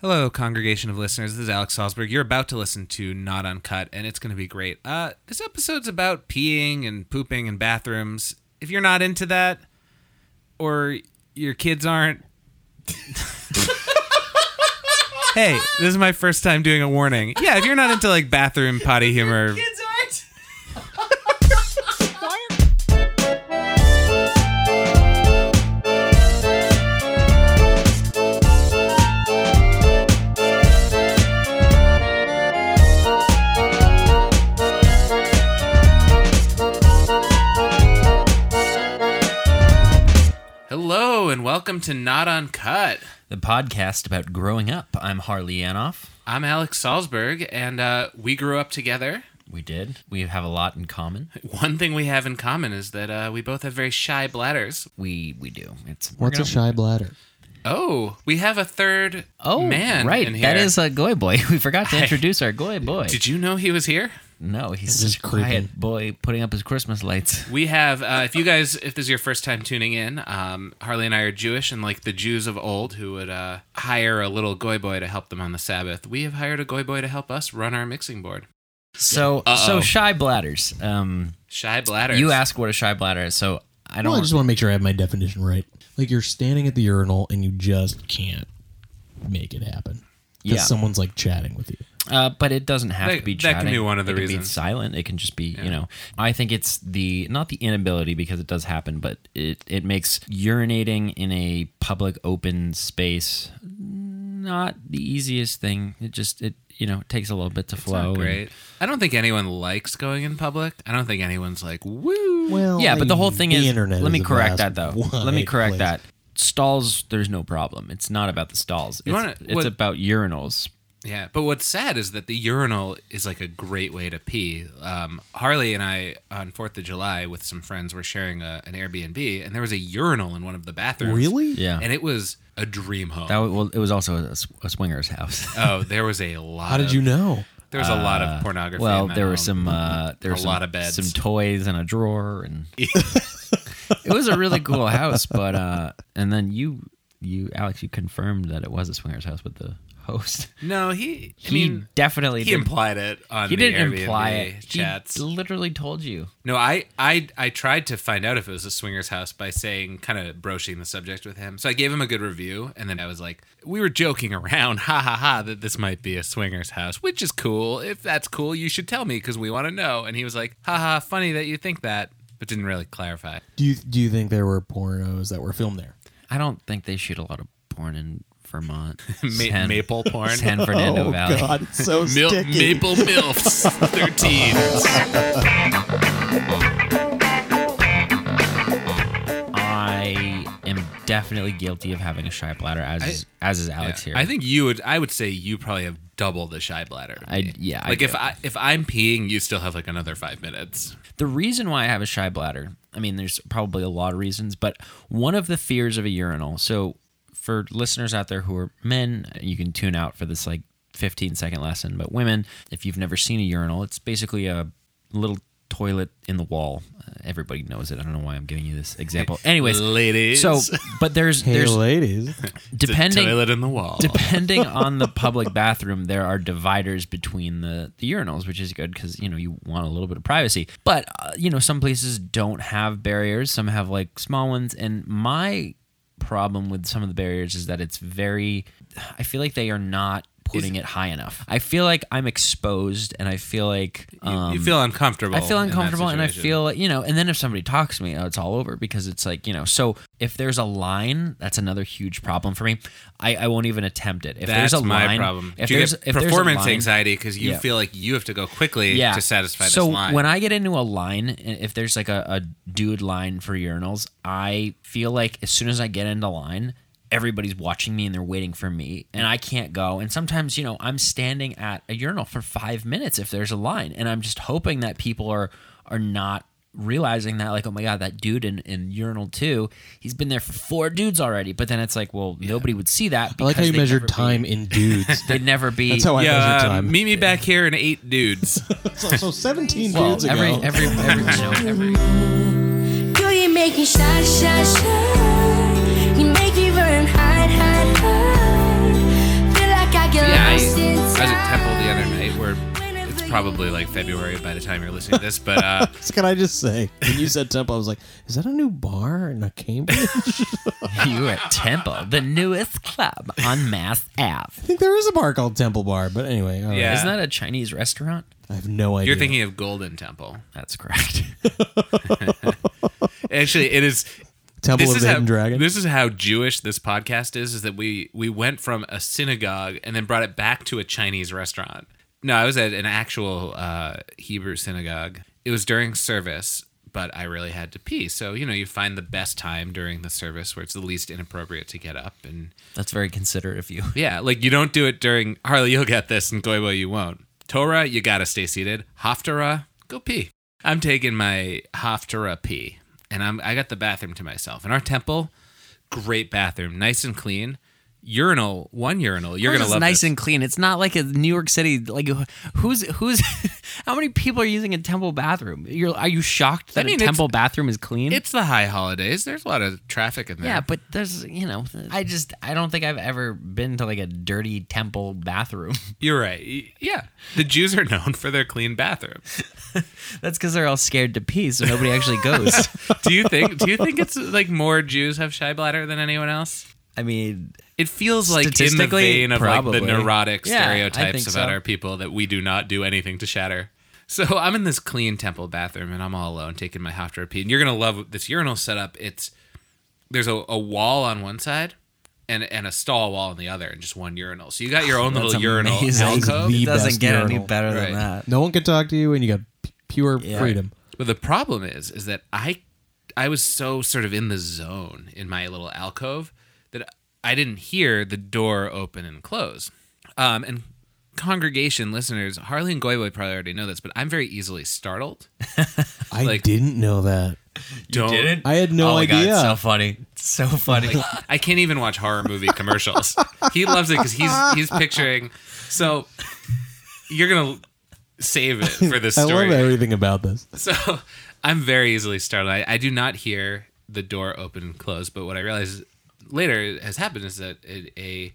Hello, congregation of listeners. This is Alex Salzberg. You're about to listen to Not Uncut, and it's going to be great. Uh, this episode's about peeing and pooping and bathrooms. If you're not into that, or your kids aren't. hey, this is my first time doing a warning. Yeah, if you're not into like bathroom potty humor. Kids welcome to Not Uncut. The podcast about growing up. I'm Harley Yanoff. I'm Alex Salzberg, and uh, we grew up together. We did. We have a lot in common. One thing we have in common is that uh, we both have very shy bladders. We we do. It's What's a gonna- shy bladder? Oh, we have a third Oh man right. in here. That is a goy boy. We forgot to I- introduce our goy boy. Did you know he was here? No, he's This is just quiet creepy. boy putting up his Christmas lights. We have, uh, if you guys, if this is your first time tuning in, um, Harley and I are Jewish, and like the Jews of old who would uh, hire a little goy boy to help them on the Sabbath, we have hired a goy boy to help us run our mixing board. So Uh-oh. so shy bladders. Um, Shy bladders. you ask what a shy bladder is. So I don't. Well, I just want to make sure I have my definition right. Like you're standing at the urinal and you just can't make it happen. Because Yeah. someone's like chatting with you. Uh, but it doesn't have That- to be that can be one of the it can. Be silent. It can just be, you know. I think it's the not the inability because it does happen, but it it makes urinating in a public open space not the easiest thing. It just it you know it takes a little bit to It's flow. not and- I don't think anyone likes going in public. I don't think anyone's like, woo. Well, yeah, I but the whole thing the is. internet let me is a correct that though. Let me correct place. that. Stalls, there's no problem. It's not about the stalls. You It's, wanna- it's what- about urinals. Yeah, but what's sad is that the urinal is like a great way to pee. Um, Harley and I on Fourth of July with some friends were sharing a, an Airbnb, and there was a urinal in one of the bathrooms. Really? Yeah. and it was a dream home. That wa- well, it was also a swinger's house. oh, there was a lot. How did of- you know? There was a lot of pornography. Well, in that there were some. Uh, there A were lot of beds. some toys and a drawer, and it was a really cool house. But uh, and then you, you, Alex, you confirmed that it was a swingers house with the host. No, he. I He mean, definitely he did- implied it on He the didn't Airbnb imply it. chats. He literally told you. No, I, I I tried to find out if it was a swingers house by saying kind of broaching the subject with him. So I gave him a good review, and then I was like, "We were joking around, ha ha ha, that this might be a swingers house, which is cool. If that's cool, you should tell me because we want to know." And he was like, "Ha ha, funny that you think that," but didn't really clarify. Do you do you think there were pornos that were filmed there? I don't think they shoot a lot of porn in Vermont. Ma- San- maple porn, San Fernando oh Valley. God, it's so Mil- sticky. maple milfs, thirteen. I am definitely guilty of having a shy bladder, as is, as is Alex here. I think you would. I would say you probably have double the shy bladder. I- me. yeah, I Like if. I if I'm peeing, you still have like another five minutes. The reason why I have a shy bladder, I mean, there's probably a lot of reasons, but one of the fears of a urinal. So, for listeners out there who are men, you can tune out for this like 15 second lesson. But women, if you've never seen a urinal, it's basically a little toilet in the wall. Uh, everybody knows it. I don't know why I'm giving you this example. Anyways, ladies. so but there's Hey, there's ladies. It's a depending toilet in the wall. depending on the public bathroom, there are dividers between the, the urinals, which is good because you know you want a little bit of privacy. But uh, you know some places don't have barriers; some have like small ones. And my problem with some of the barriers is that it's very. I feel like they are not putting it high enough. I feel like I'm exposed, and I feel like You- um, you feel uncomfortable. I feel uncomfortable and I feel you know, and then if somebody talks to me, oh, it's all over because it's like, you know, so if there's a line, that's another huge problem for me. I, I won't even attempt it. If that's there's a my line, problem. If you there's, if there's performance line- anxiety because you Yeah. feel like you have to go quickly yeah. to satisfy so this line. when I get into a line, if there's like a, a dude line for urinals, I feel like as soon as I get into line, everybody's watching me and they're waiting for me and I can't go. And sometimes, you know, I'm standing at a urinal for five minutes if there's a line. And I'm just hoping that people are are not realizing that like oh my god that dude in, in urinal 2 he's been there for four dudes already but then it's like well nobody would see that I like how you they'd measured never be- time in dudes. they'd never be That's how I measure yeah, uh, time. meet me back here in eight dudes. so, so 17 well, dudes every, ago. every every you know every Girl, you make me shine, yeah, I, was at Temple the other night where it's probably like February by the time you're listening to this, but uh, Can I just say, when you said Temple, I was like, is that a new bar in Cambridge? You at Temple, the newest club on Mass Ave. I think there is a bar called Temple Bar, but anyway. Yeah. Isn't that a Chinese restaurant? I have no idea. you're thinking of Golden Temple. That's correct. Actually, it is. Temple This of is the how Hidden Dragon. this is how Jewish this podcast is. Is that we we went from a synagogue and then brought it back to a Chinese restaurant. No, I was at an actual uh, Hebrew synagogue. It was during service, but I really had to pee. So you know, you find the best time during the service where it's the least inappropriate to get up and That's very considerate of you. Yeah, like you don't do it during Harley. You'll get this, and Goibo, you won't. Torah, you gotta stay seated. Haftarah, go pee. I'm taking my Haftarah pee, and I'm I got the bathroom to myself. In our temple, great bathroom, nice and clean. Urinal, one urinal. You're gonna It's love nice this. and clean. It's not like a New York City. Like who's who's how many people are using a temple bathroom? You're are you shocked that I mean, a it's- temple bathroom is clean? It's the high holidays. There's a lot of traffic in there. yeah, but there's you know I just I don't think I've ever been to like a dirty temple bathroom. you're right. Y- Yeah, the Jews are known for their clean bathroom. That's because they're all scared to pee, so nobody actually goes. Do you think? Do you think it's like more Jews have shy bladder than anyone else? I mean, It feels like in the vein of like the neurotic Yeah, stereotypes think about so. our people that we do not do anything to shatter. So I'm in this clean temple bathroom and I'm all alone taking my Haftarah pee. And you're gonna love this urinal setup. It's there's a, a wall on one side and and a stall wall on the other, and just one urinal. So you got your oh, own little That's urinal amazing. alcove. It doesn't best get any better Right. than that. no one can talk to you, and you got p- pure Yeah. freedom. But the problem is, is that I, I was so sort of in the zone in my little alcove that I didn't hear the door open and close. Um, and congregation listeners, Harley and Goyboy probably already know this, but I'm very easily startled. I Like- didn't know that. Don't. I had no oh my idea. God, so funny. So funny. I can't even watch horror movie commercials. he loves it because he's he's picturing. So you're gonna save it for this story. I story. love everything about this. So I'm very easily startled. I, I do not hear the door open and close, but what I realize later has happened is that a, a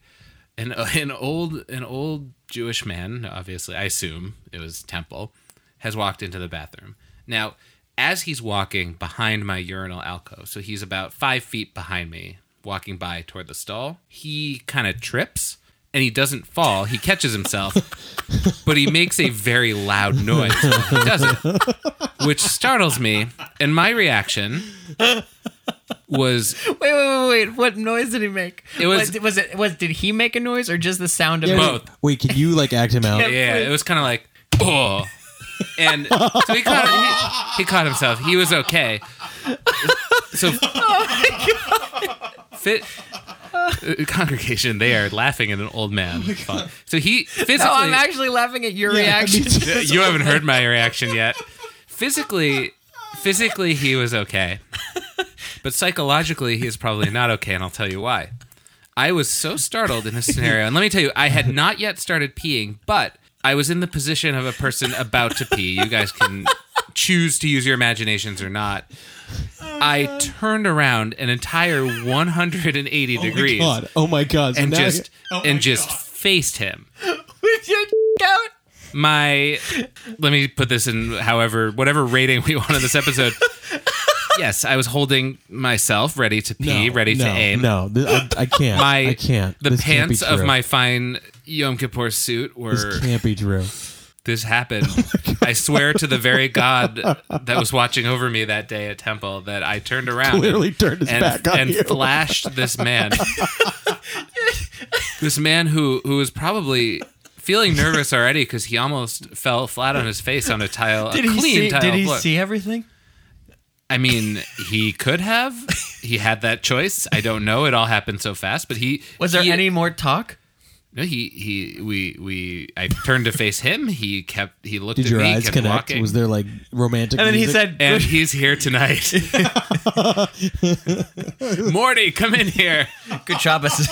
an an old an old Jewish man, obviously I assume it was Temple, has walked into the bathroom. Now, as he's walking behind my urinal alcove, so he's about five feet behind me, walking by toward the stall, he kind of trips. And he doesn't fall. He catches himself, but he makes a very loud noise he does it which startles me. And my reaction was wait, wait, wait, wait. What noise did he make? It was- was, was it was did he make a noise or just the sound of Yeah, it? both. Wait, can you like act him out? yeah, it was kind of like oh, and so he caught he, he caught himself. He was okay. So fit. uh, Congregation, they are laughing at an old man. So he physically. No, I'm actually laughing at your reaction. you haven't heard my reaction yet. Physically, physically he was okay, but psychologically he is probably not okay, and I'll tell you why. I was so startled in this scenario, and let me tell you, I had not yet started peeing, but I was in the position of a person about to pee. You guys can choose to use your imaginations or not. I turned around an entire 180 degrees God. Oh my god. So and just oh and just faced him With your out. my let me put this in however whatever rating we want on this episode yes i was holding myself ready to pee No, ready no, to aim No, I, I can't. my I can't. the This can't pants of my fine yom kippur suit were This can't be true. This happened oh i swear to the very god that was watching over me that day at temple that i turned around Clearly and, turned his and, back on and you. flashed this man this man who who was probably feeling nervous already because he almost fell flat on his face on a tile Did a he clean see? tile Did he floor. see everything? I mean, he could have. He had that choice. I don't know. It all happened so fast. But he Was there he- any more talk? No, he he we we. I turned to face him. He kept. He looked Did at your me. eyes kept connect? Walking. Was there like romantic? And then he said, and he's here tonight. Morty, come in here. "Good job, us."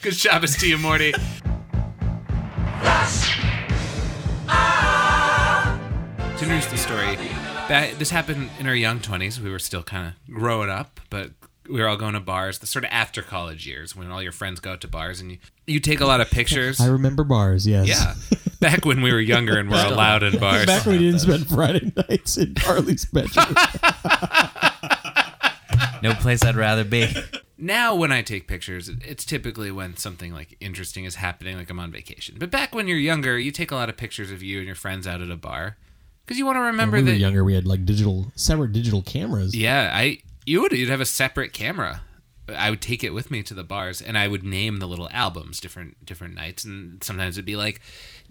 Good job, Shabbos to you, Morty. To introduce the story, that, this happened in our young 20s. We were still kind of growing up, but we were all going to bars, the sort of after college years when all your friends go out to bars and you, you take a lot of pictures. I remember bars. Yes. Yeah. Back when we were younger and we were allowed in bars. Back when we didn't spend Friday nights in Harley's bedroom. No place I'd rather be. now when I take pictures, it's typically when something like interesting is happening, like I'm on vacation. But back when you're younger, you take a lot of pictures of you and your friends out at a bar because you want to remember when we were younger, we had like digital, separate digital cameras. Yeah, I you would you'd have a separate camera. I would take it with me to the bars, and I would name the little albums different different nights, and sometimes it'd be like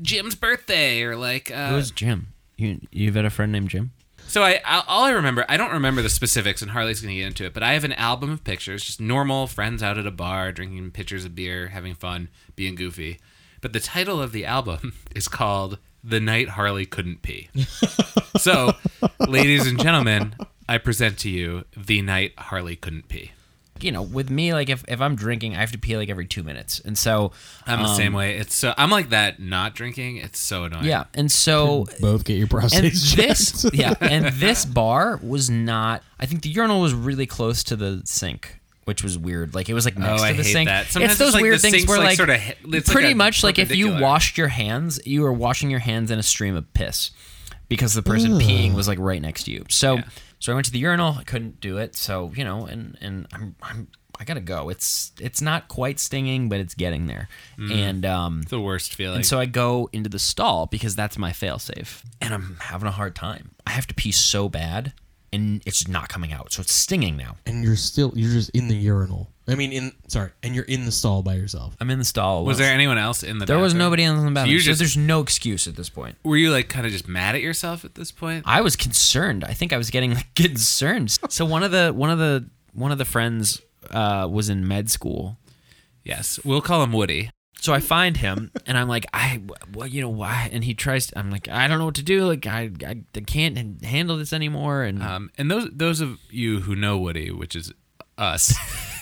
Jim's birthday or like uh, Who's Jim? You you've had a friend named Jim? So I, I all I remember, I don't remember the specifics, and Harley's going to get into it. But I have an album of pictures, just normal friends out at a bar, drinking pitchers of beer, having fun, being goofy. But the title of the album is called "The Night Harley Couldn't Pee." so, ladies and gentlemen, I present to you "The Night Harley Couldn't Pee." You know, with me, like if, if I'm drinking, I have to pee like every two minutes, and so I'm the same um, way. It's so I'm like that. Not drinking, it's so annoying. yeah, and so Both get your and this yeah and this bar was not i think the urinal was really close to the sink which was weird like it was like next Oh, to I the hate sink that. Sometimes it's those it's like weird things where like like, sorta he- it's like pretty a much like if you washed your hands you were washing your hands in a stream of piss because the person peeing was like right next to you so Yeah. So i went to the urinal i couldn't do it so you know and and i'm i'm I gotta go. It's it's not quite stinging, but it's getting there. And um, It's the worst feeling. and so I go into the stall because that's my failsafe. And I'm having a hard time. I have to pee so bad and it's not coming out. So it's stinging now. and you're still you're just in the urinal. I mean, in sorry, and you're in the stall by yourself. I'm in the stall. was there anyone else in the? There was nobody else in the bathroom. you So just- there's no excuse at this point. Were you like kind of just mad at yourself at this point? I was concerned. I think I was getting like concerned. So one of the one of the one of the friends uh, was in med school. Yes, we'll call him Woody. So I find him and I'm like, I, well, you know, why? And he tries. to, I'm like, I don't know what to do. Like, I, I, I can't handle this anymore. And Um, and those those of you who know Woody, which is us,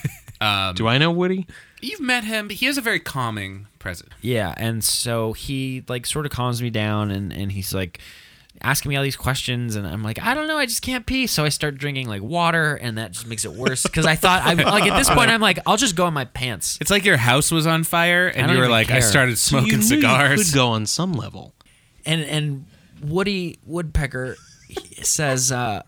um, Do I know Woody? you've met him. He has a very calming presence. Yeah, and so he like sort of calms me down and and he's like asking me all these questions and I'm like, I don't know, I just can't pee. So I start drinking like water and that just makes it worse cuz I thought I like at this point I'm like, I'll just go in my pants. It's like your house was on fire, and you were even like, I started smoking you knew cigars. You could go on some level. And and Woody Woodpecker says uh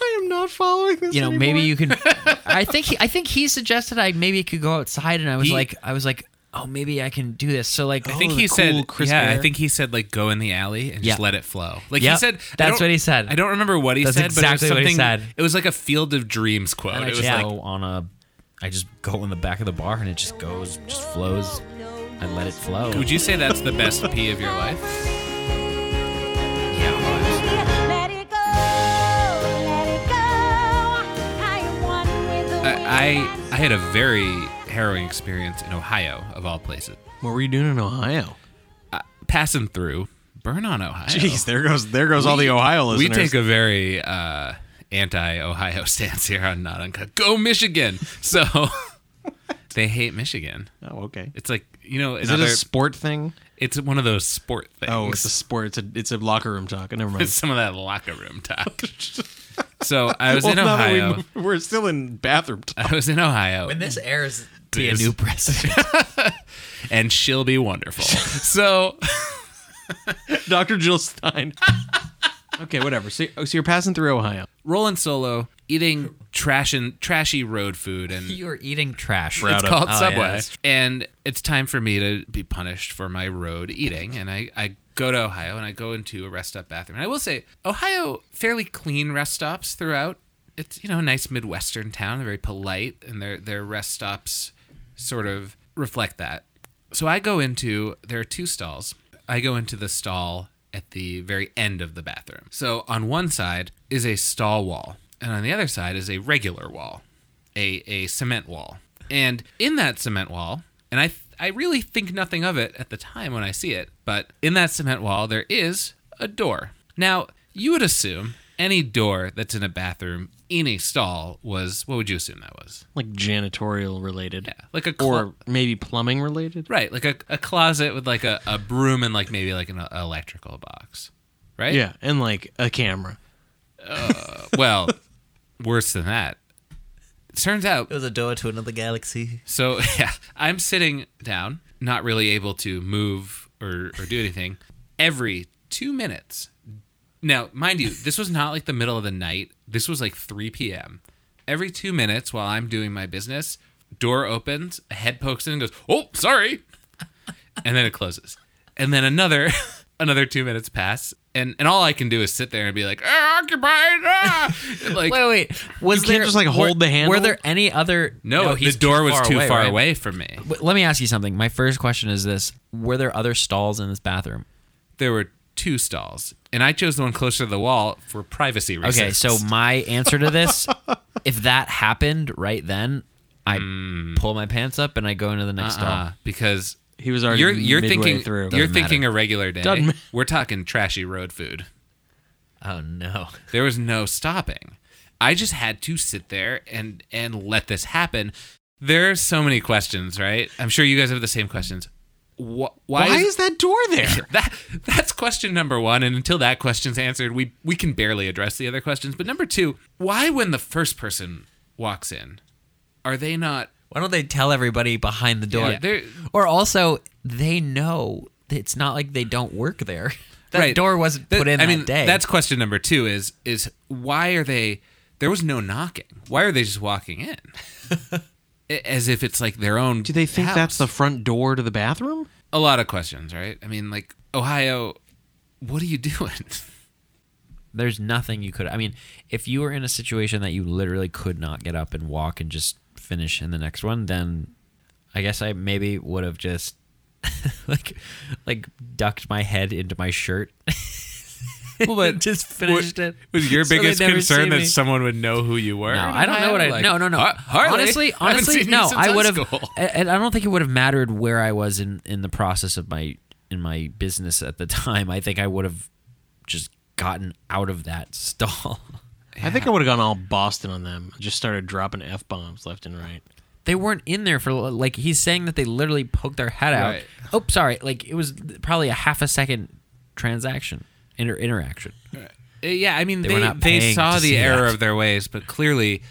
I am not following this. you know, maybe you can I think he I think he suggested I maybe could go outside and I was He- like I was like, "Oh, maybe I can do this." So like I think Oh, he the said, crisp yeah, I think he said like go in the alley and just Yeah. let it flow. Like he said, that's what he said. I don't remember what he That's said, exactly but what it he was something. said. It was like a Field of Dreams quote. and I It just was like, go on a I just go in the back of the bar and it just goes just flows. I let it flow. would you say that's the best pee of your life? Yeah. Let it go, let it go. I am one with the I, I I had a very harrowing experience in Ohio, of all places. What were you doing in Ohio? Uh, passing through Burn on Ohio. Jeez, there goes there goes all the Ohio listeners. we take a very uh, anti-Ohio stance here on Not Uncut. Go Michigan! So they hate Michigan. oh, okay. It's like you know, Is another, it a sport thing? it's one of those sport things. Oh, it's a sport. It's a it's a locker room talk. Never mind. It's some of that locker room talk. so I was Well, in now we Ohio. we're still in bathroom talk. I was in Ohio, When this airs, be a new president. and she'll be wonderful. so Dr. Jill Stein. okay, whatever. So, oh, so you're passing through Ohio. rolling solo, eating trash and trashy road food, and you are eating trash. Proud it's of- called Oh, yeah, Subway. that's- and it's time for me to be punished for my road eating. And I, I go to Ohio and I go into a rest stop bathroom. And I will say, Ohio, fairly clean rest stops throughout. It's, you know, a nice Midwestern town. They're very polite, and their, their rest stops sort of reflect that. So I go into, there are two stalls. I go into the stall at the very end of the bathroom. So on one side is a stall wall, and on the other side is a regular wall, a, a cement wall. And in that cement wall, and I, I really think nothing of it at the time when I see it, but in that cement wall, there is a door. Now, you would assume any door that's in a bathroom in a stall was, what would you assume that was? Like janitorial related. Yeah, like a clo- Or maybe plumbing related. Right, like a, a closet with like a, a broom and like maybe like an electrical box, right? Yeah, and like a camera. Uh, well, worse than that. It turns out, it was a door to another galaxy. so yeah, I'm sitting down, not really able to move or or do anything. Every two minutes. Now, mind you, this was not like the middle of the night. This was like 3 p.m. Every two minutes while I'm doing my business, door opens, a head pokes in and goes, "Oh, sorry," and then it closes. And then another another two minutes pass, and and all I can do is sit there and be like, ah, "Occupied." Ah! like Wait, wait. Was You can't just, like, were- hold the handle? Were there any other? no, he's the door was too far right? away from me. Let me ask you something. My first question is this: Were there other stalls in this bathroom? There were two stalls, and I chose the one closer to the wall for privacy reasons. Okay, so my answer to this, if that happened right then, I pull my pants up and I go into the next Hmm. uh stall. because He was already you're you're midway thinking through. you're Doesn't thinking matter. a regular day. Doesn't We're talking trashy road food. Oh no! There was no stopping. I just had to sit there and and let this happen. There are so many questions, right? I'm sure you guys have the same questions. Wh- why, Why is that door there? that that's question number one and until that question's answered we we can barely address the other questions but number two why when the first person walks in are they not Why don't they tell everybody behind the door? Yeah, or also, they know it's not like they don't work there. That Right. door wasn't put in I that mean, day. That's question number two. Is is why are they? There was no knocking. Why are they just walking in? A- As if it's like their own. Do they think that's the front door to the bathroom? a lot of questions, right? I mean, like Ohio, what are you doing? There's nothing you could. I mean, if you were in a situation that you literally could not get up and walk and just finish in the next one, then I guess I maybe would have just like like ducked my head into my shirt. Well, but just finished it. Was your so biggest never concern that me. someone would know who you were? No, I don't know what I. Like, no, no, no. Harley, honestly, honestly, seen no. I would have, school." and I don't think it would have mattered where I was in in the process of my in my business at the time. I think I would have just gotten out of that stall. I think I would have gone all Boston on them. Just started dropping f bombs left and right. They weren't in there for like he's saying that they literally poked their head out. Right. Oh, sorry. Like it was probably a half a second transaction inter- interaction. Uh, Yeah, I mean, They they, they, saw the error that. of their ways, but clearly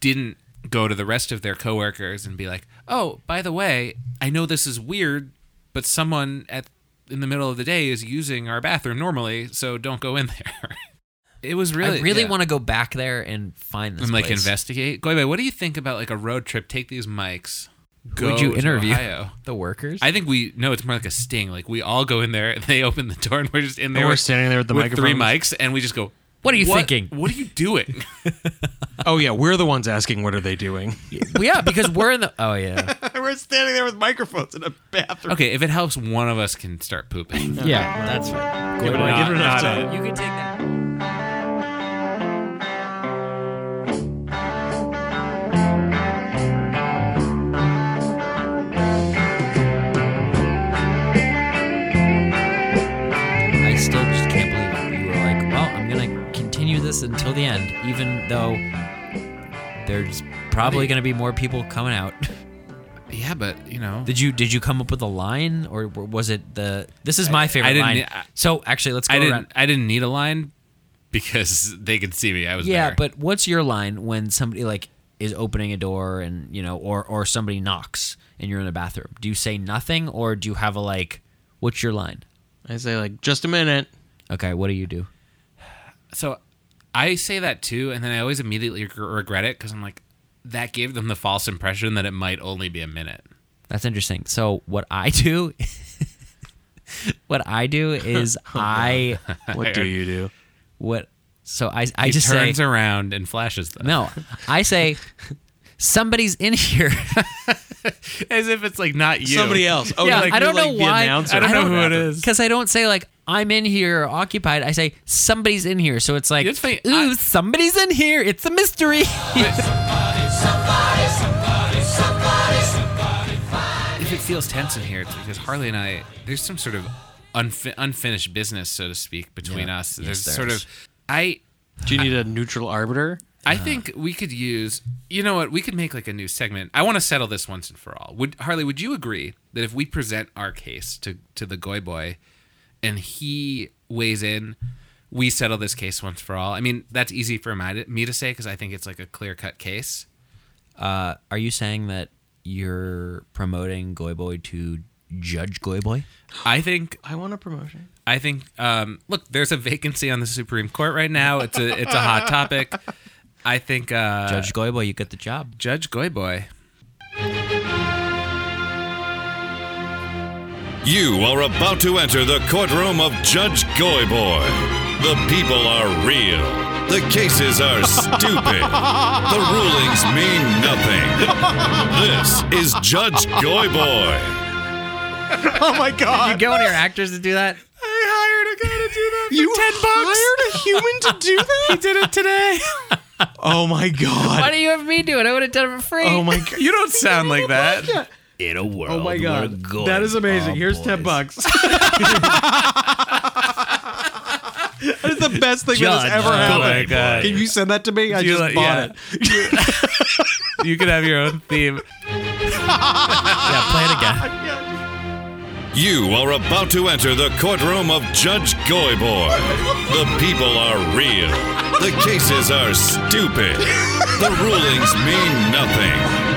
didn't go to the rest of their coworkers and be like, "Oh, by the way, I know this is weird, but someone at in the middle of the day is using our bathroom normally, so don't go in there." it was really, I really yeah. want to go back there and find this. and like place. investigate. Goibe, what do you think about like a road trip? Take these mics. Go Would you to interview Ohio. the workers? I think we no. It's more like a sting. Like we all go in there, and they open the door, and we're just in there. we're with- standing there with the three microphones. mics, and we just go. What are you thinking?" What are you doing? Oh yeah, we're the ones asking what are they doing. Yeah, because we're in the. Oh yeah. we're standing there with microphones in a bathroom. Okay, if it helps, one of us can start pooping. Yeah, that's fair. Give it, give it enough time. You can take that. This until the end, even though there's probably gonna be more people coming out. Yeah, but you know, Did you did you come up with a line, or was it the? This is my favorite I didn't- line. I- so actually, let's go I didn't. around. I didn't need a line because they could see me. I was Yeah, there. but what's your line when somebody like is opening a door and you know, or or somebody knocks and you're in a bathroom? Do you say nothing, or do you have a like? What's your line? I say like, just a minute. Okay, what do you do? so I say that too, and then I always immediately regret it because I'm like, that gave them the false impression that it might only be a minute. That's interesting. So what I do, what I do oh, is I What do you do? what. So I I He just turns say around and flashes them. no. I say somebody's in here. as if it's like not you. Somebody else. Oh, yeah, like I don't know like the why. announcer. I don't know who it is. Because I don't say like I'm in here occupied. I say somebody's in here. So it's like, It's funny, ooh, I- somebody's in here. It's a mystery. if it feels tense in here, it's because Harley and I, there's some sort of unfi- unfinished business, so to speak, between Yeah. us. Yes, There's there sort is. of, I, Do you need a neutral arbiter? I think we could use, you know what, we could make like a new segment. I want to settle this once and for all. Would Harley, would you agree that if we present our case to to the Goy Boy, and he weighs in, we settle this case once for all? I mean, that's easy for my, me to say because I think it's like a clear cut case. Uh, are you saying that you're promoting Goy Boy to Judge Goyboy. I think I want a promotion. I think um, look, there's a vacancy on the Supreme Court right now. It's a it's a hot topic. I think uh, Judge Goyboy, you get the job. Judge Goyboy. You are about to enter the courtroom of Judge Goyboy. The people are real. The cases are stupid. The rulings mean nothing. This is Judge Goyboy. Oh my god! You go on your actors to do that? I hired a guy to do that. You ten bucks. hired a human to do that? He did it today. Oh my god! Why do you have me do it? I would have done it for free. Oh my god! You don't sound like that. In a world. Oh my god! That is amazing. Here's ten bucks. That is the best thing that has ever Goyboy. happened. Oh my God. Can you send that to me? I Do you just like- bought yeah. it. You can have your own theme. Yeah, play it again. You are about to enter the courtroom of Judge Goyboy. The people are real. The cases are stupid. The rulings mean nothing.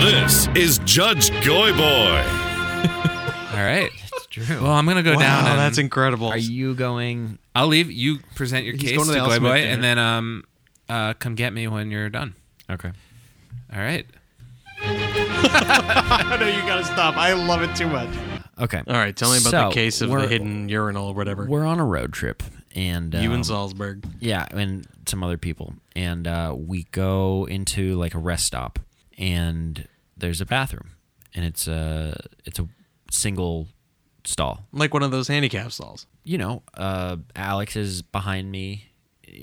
This is Judge Goyboy. All right. It's true. Well, I'm gonna go down. Wow, And that's incredible. Are you going? I'll leave. You present your He's case to to the Al Goyboy, and then um, uh, come get me when you're done. Okay. All right. I know you gotta stop. I love it too much. Okay. All right, tell me about So, the case of the hidden urinal or whatever. We're on a road trip, and you um, and Salzberg. Yeah, and some other people. And uh, we go into like a rest stop, and there's a bathroom, and it's a it's a single stall. Like one of those handicap stalls. You know, uh, Alex is behind me.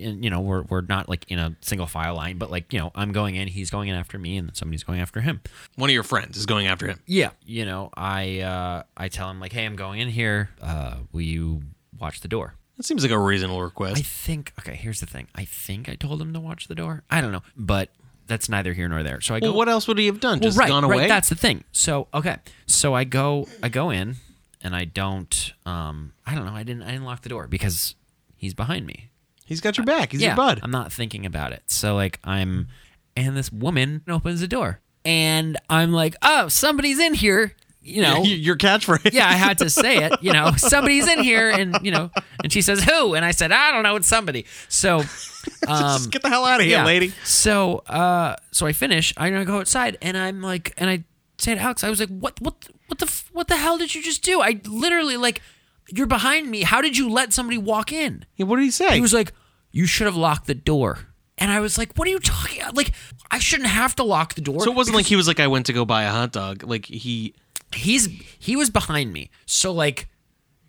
And, you know, we're we're not like in a single file line, but like you know, I'm going in, he's going in after me, and somebody's going after him. One of your friends is going after him. Yeah, you know, I uh, I tell him like, hey, I'm going in here. Uh, will you watch the door? That seems like a reasonable request. I think okay. Here's the thing. I think I told him to watch the door. I don't know, but that's neither here nor there. So I go. well, what else would he have done? Well, Just right, gone away? right. That's the thing. So okay. So I go. I go in, and I don't. Um. I don't know. I didn't. I didn't lock the door because he's behind me. He's got your back. He's yeah. your bud. I'm not thinking about it. So like I'm, and this woman opens the door, and I'm like, oh, somebody's in here. You know. your catchphrase. yeah, I had to say it. You know, somebody's in here, and you know, and she says who, and I said I don't know, it's somebody. So, um, Just get the hell out of here, yeah. lady. So, uh, so I finish. I go outside, and I'm like, and I say to Alex, I was like, what, what, what the, what the hell did you just do? I literally like, you're behind me. How did you let somebody walk in? Yeah, what did he say? He was like, you should have locked the door. And I was like, what are you talking? Like, I shouldn't have to lock the door. so it wasn't like he was like, I went to go buy a hot dog. Like he. He's he was behind me. So like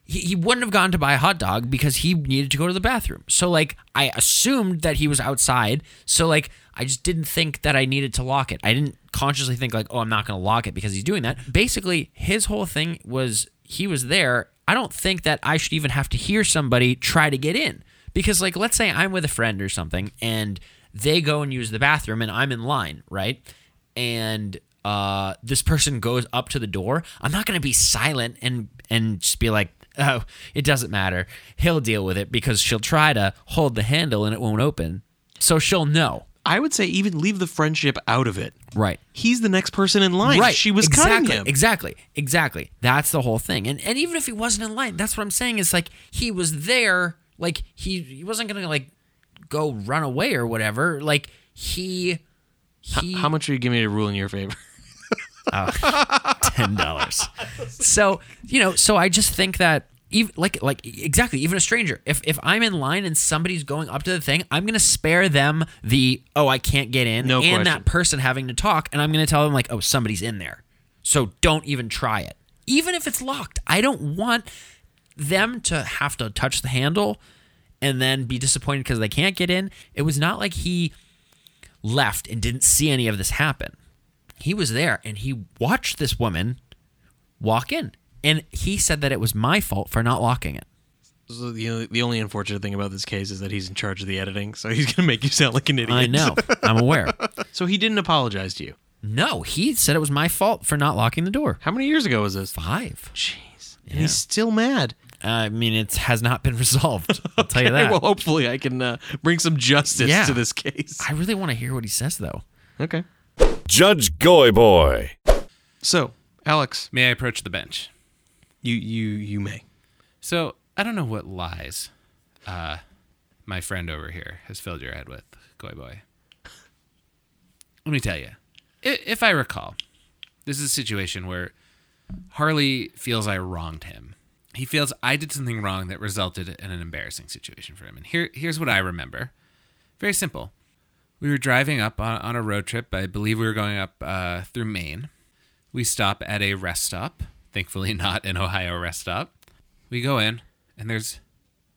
he, he wouldn't have gone to buy a hot dog because he needed to go to the bathroom. So like i assumed that he was outside. So like i just didn't think that i needed to lock it. I didn't consciously think like oh i'm not going to lock it because he's doing that. Basically his whole thing was he was there. I don't think that i should even have to hear somebody try to get in. Because like let's say i'm with a friend or something and they go and use the bathroom and i'm in line right? And uh, this person goes up to the door, I'm not going to be silent and and just be like, oh, it doesn't matter. He'll deal with it because she'll try to hold the handle and it won't open. So she'll know. I would say even leave the friendship out of it. Right. He's the next person in line. Right. She was exactly, cutting him. Exactly. Exactly. That's the whole thing. And and even if he wasn't in line, that's what I'm saying is like he was there, like he he wasn't gonna like go run away or whatever. Like he he How much are you giving me to rule in your favor? Ten dollars. so you know, so I just think that even like like exactly even a stranger if if i'm in line and somebody's going up to the thing i'm gonna spare them the oh i can't get in No and question. that person having to talk and i'm gonna tell them like oh somebody's in there so don't even try it even if it's locked i don't want them to have to touch the handle and then be disappointed because they can't get in it was not like he left and didn't see any of this happen he was there and he watched this woman walk in and he said that it was my fault for not locking it So the only, the only unfortunate thing about this case is that he's in charge of the editing, so he's gonna make you sound like an idiot. i know i'm aware so he didn't apologize to you. no he said it was my fault for not locking the door How many years ago was this? five Jeez. And he's still mad. i mean it has not been resolved i'll tell you that well, hopefully I can uh, bring some justice Yeah. to this case. i really want to hear what he says though Okay. Judge Goy Boy. So, Alex, May I approach the bench? You you you may. So I don't know what lies uh, my friend over here has filled your head with, Goy Boy. Let me tell you, i- if I recall, this is a situation where Harley feels I wronged him. He feels I did something wrong that resulted in an embarrassing situation for him. And here, here's what I remember. Very simple. We were driving up on, on a road trip. I believe we were going up uh, through Maine. We stop at a rest stop. Thankfully, not an Ohio rest stop. We go in, and there's.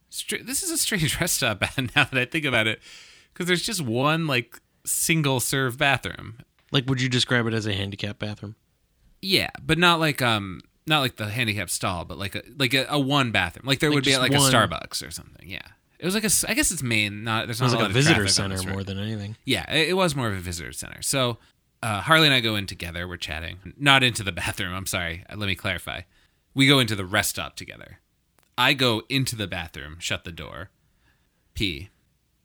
str- This is a strange rest stop now that I think about it, because there's just one like single serve bathroom. Like, would you describe it as a handicap bathroom? Yeah, but not like um not like the handicap stall, but like a like a, a one bathroom. Like there Like would be like one- a Starbucks or something. Yeah. It was like a I guess it's Maine, not there's not It was a like a visitor center more than anything. Yeah, it, it was more of a visitor center. So uh, Harley and I go in together. We're chatting, not into the bathroom. I'm sorry. Uh, Let me clarify. We go into the rest stop together. I go into the bathroom, shut the door, pee,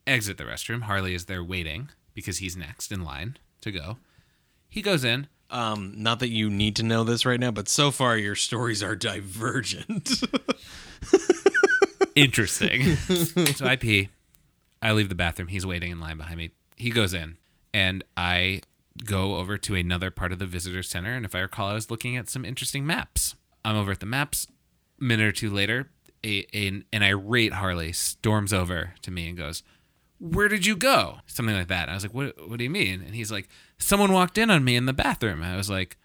exit the restroom. Harley is there waiting because he's next in line to go. He goes in. Um, not that you need to know this right now, but so far your stories are divergent. Interesting. so I pee. I leave the bathroom. He's waiting in line behind me. He goes in, and I go over to another part of the visitor center. And if I recall, I was looking at some interesting maps. I'm over at the maps. A minute or two later, a, a, an irate Harley storms over to me and goes, Where did you go? Something like that. I was like, What, what do you mean? And he's like, Someone walked in on me in the bathroom. I was like,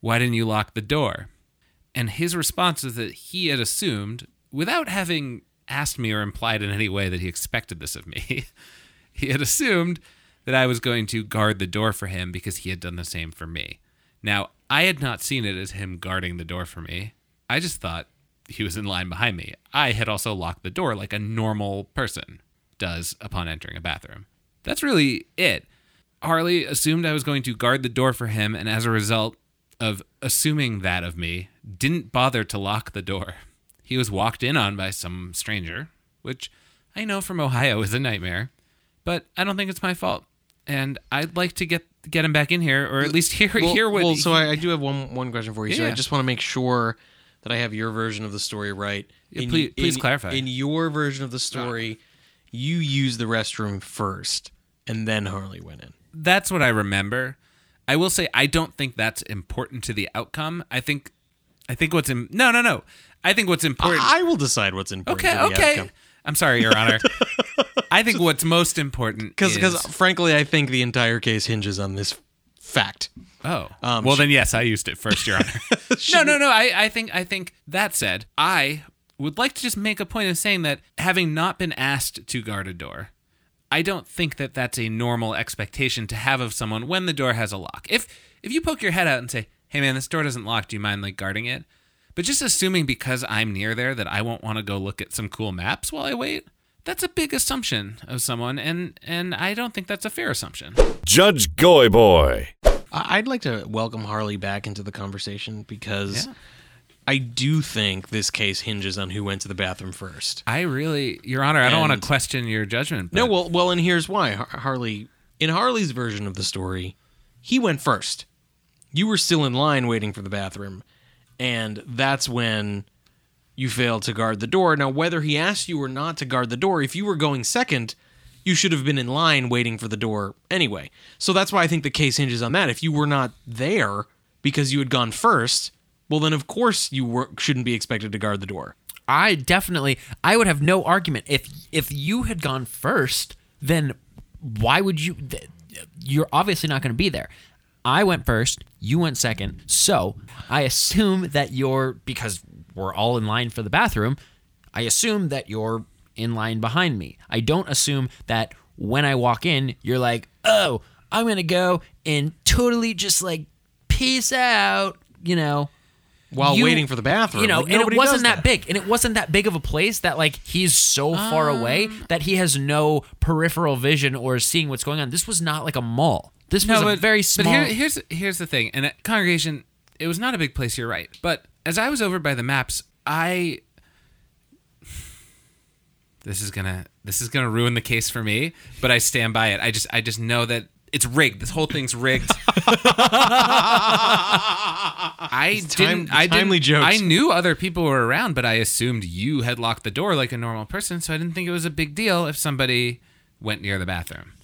Why didn't you lock the door? And his response was that he had assumed, without having asked me or implied in any way that he expected this of me, he had assumed that I was going to guard the door for him because he had done the same for me. Now, I had not seen it as him guarding the door for me. I just thought he was in line behind me. I had also locked the door like a normal person does upon entering a bathroom. That's really it. Harley assumed I was going to guard the door for him, and as a result of assuming that of me, didn't bother to lock the door. He was walked in on by some stranger, which I know from Ohio is a nightmare, but I don't think it's my fault. And I'd like to get get him back in here, or at least hear well, hear what. well, so I, I do have one one question for you. So I just want to make sure that I have your version of the story right. Yeah, please- please in- clarify. In your version of the story, you used the restroom first, and then Harley went in. that's what I remember. I will say I don't think that's important to the outcome. I think I think what's in no no no. I think what's important. I will decide what's important. okay to the okay. outcome. I'm sorry, Your Honor. I think what's most important Because, is frankly, I think the entire case hinges on this fact. Oh, Um, well sh- then yes, I used it first, Your Honor. no, no, no. I, I think I think that said, I would like to just make a point of saying that having not been asked to guard a door, I don't think that that's a normal expectation to have of someone when the door has a lock. If if you poke your head out and say, "Hey man, this door doesn't lock. Do you mind like guarding it?" But just assuming because I'm near there that I won't want to go look at some cool maps while I wait, that's a big assumption of someone and and I don't think that's a fair assumption. Judge Goy Boy. I- I'd like to welcome Harley back into the conversation because I do think this case hinges on who went to the bathroom first. I really, Your Honor, I don't want to question your judgment. No, well, well, and here's why. Harley, in Harley's version of the story, he went first. You were still in line waiting for the bathroom, and that's when you failed to guard the door. Now, whether he asked you or not to guard the door, if you were going second, you should have been in line waiting for the door anyway. So that's why I think the case hinges on that. If you were not there because you had gone first, well, then of course you were, shouldn't be expected to guard the door. I definitely I would have no argument if if you had gone first, then why would you you're obviously not going to be there. I went first, you went second. So, I assume that you're because we're all in line for the bathroom, I assume that you're in line behind me. I don't assume that when I walk in, you're like, "Oh, I'm going to go and totally just like peace out," you know. While you- waiting for the bathroom, You know, Like, and it wasn't does that. big, and it wasn't that big of a place that like he's so far away Um. that he has no peripheral vision or seeing what's going on. This was not like a mall. This was a very small. But here, here's here's the thing, and uh, congregation, it was not a big place. You're right, but as I was over by the maps, I this is gonna this is gonna ruin the case for me, but I stand by it. I just I just know that it's rigged. This whole thing's rigged. I time- didn't. I timely didn't, jokes. I knew other people were around, but I assumed you had locked the door like a normal person, so I didn't think it was a big deal if somebody went near the bathroom,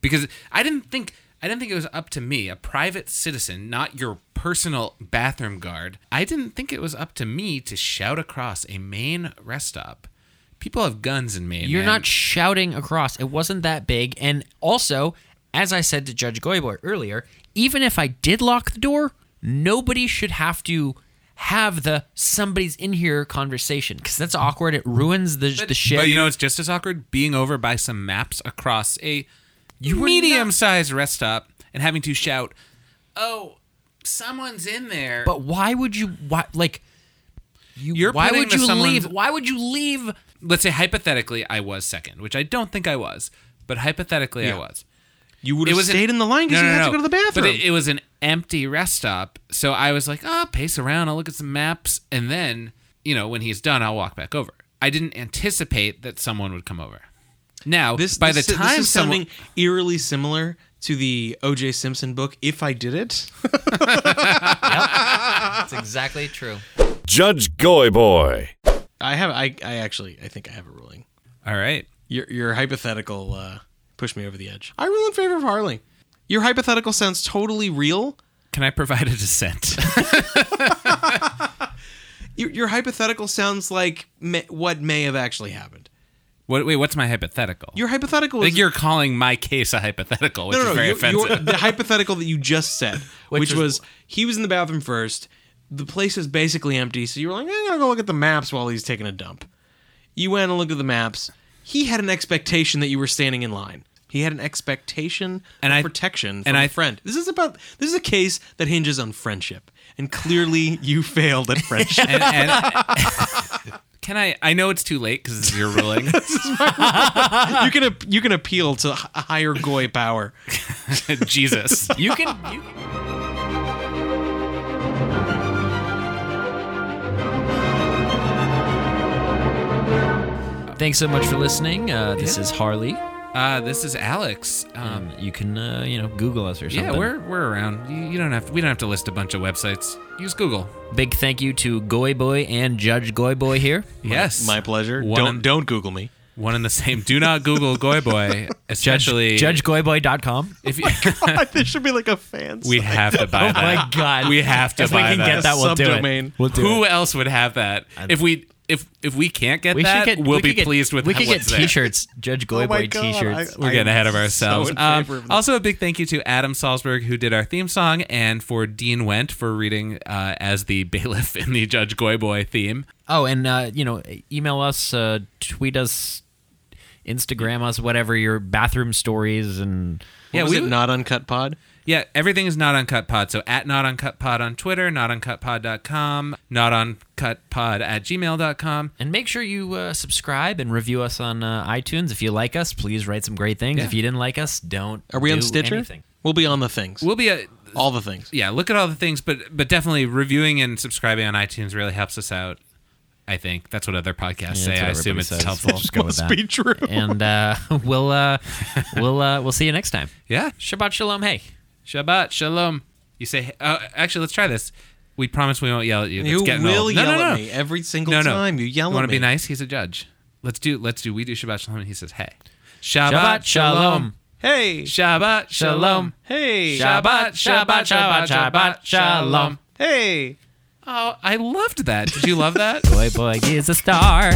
because I didn't think I didn't think it was up to me, a private citizen, not your personal bathroom guard. I didn't think it was up to me to shout across a main rest stop. People have guns in Maine. You're man. not shouting across. It wasn't that big. And also, as I said to Judge Goyboy earlier, even if I did lock the door, nobody should have to have the somebody's in here conversation because that's awkward. It ruins the the shit. But you know, it's just as awkward being over by some maps across a were medium-sized rest stop and having to shout, "Oh, someone's in there!" But why would you? Why like? You, You're why would you leave? Why would you leave? let's say hypothetically, I was second, which I don't think I was, but hypothetically, I was. You would It have was an- stayed in the line because No, you had no. to go to the bathroom. But it, it was an empty rest stop, so I was like, "Oh, pace around. I'll look at some maps, and then, you know, when he's done, I'll walk back over." I didn't anticipate that someone would come over. Now, this by this, the this time is someone, sounding eerily similar to the O.J. Simpson book. If I did it, That's exactly true. Judge Goy Boy. I have. I, I actually. I think I have a ruling. all right, Your your hypothetical uh, pushed me over the edge. I rule in favor of Harley. Your hypothetical sounds totally real. can I provide a dissent? Your, your hypothetical sounds like may, what may have actually happened. What, wait, what's my hypothetical? Your hypothetical is think you're calling my case a hypothetical, which no, no, is very your- offensive. your- the hypothetical that you just said, which, Which was, was- he was in the bathroom first. The place is basically empty, so you were like, eh, I'm gonna go look at the maps while he's taking a dump. You went and looked at the maps. He had an expectation that you were standing in line. He had an expectation And of I- protection from and a I- friend. This is about this is a case that hinges on friendship, and clearly you failed at friendship. and, and can I? I know it's too late because this is your ruling. you can you can appeal to h- a higher goy power. Jesus. You can. You, Thanks so much for listening. Uh, this is Harley. Uh, this is Alex. Um, Um, you can, uh, you know, Google us or something. yeah, we're we're around. You, you don't have. We don't have to list a bunch of websites. Use Google. Big thank you to Goy Boy and Judge Goy Boy here. Yes, My pleasure. One don't and- don't Google me. One and the same. Do not Google Goy Boy, especially JudgeGoyboy.com. if you. this should be like a fan. we have to buy Oh that. my God. we have to If we buy can that. get that, we'll do it. Subdomain. We'll do Who it. else would have that? If we if if we can't get We that, get, we'll we be get- pleased with We could get there. T-shirts, Judge Goy Oh my Boy God, T-shirts. I- We're getting ahead of ourselves. in Um, of also, a big thank you to Adam Salzberg, who did our theme song, and for Dean Went for reading uh, as the bailiff in the Judge Goy Boy theme. Oh, and uh, you know, email us, uh, tweet us, Instagram us, whatever your bathroom stories and Yeah, Yeah, was we- it not uncut pod? Yeah, everything is not uncut pod. So at not uncut pod on Twitter, not on uncutpod.com, not on uncutpod at gmail.com. and make sure you uh, subscribe and review us on uh, iTunes. If you like us, please write some great things. Yeah. If you didn't like us, don't. Are we on Stitcher? anything. We'll be on the things. We'll be a. all the things. Yeah, look at all the things, but but definitely reviewing and subscribing on iTunes really helps us out. I think that's what other podcasts Yeah, say. I assume it's says. helpful. Just go with Must that. be true. And uh, we'll uh, we'll uh, we'll see you next time. Yeah. Shabbat shalom. Hey. Shabbat shalom. You say, uh, actually, let's try this. We promise we won't yell at you. You getting will old. No, yell no, no. at me every single No, no. time. You yell at me. You want to be nice? He's a judge. Let's do. Let's do. We do Shabbat shalom, and he says, "Hey, Shabbat, Shabbat shalom. Hey. Shabbat shalom. Hey. Shabbat Shabbat Shabbat Shabbat shalom. Hey. Oh, I loved that. Did you love that? Boy boy gives a star.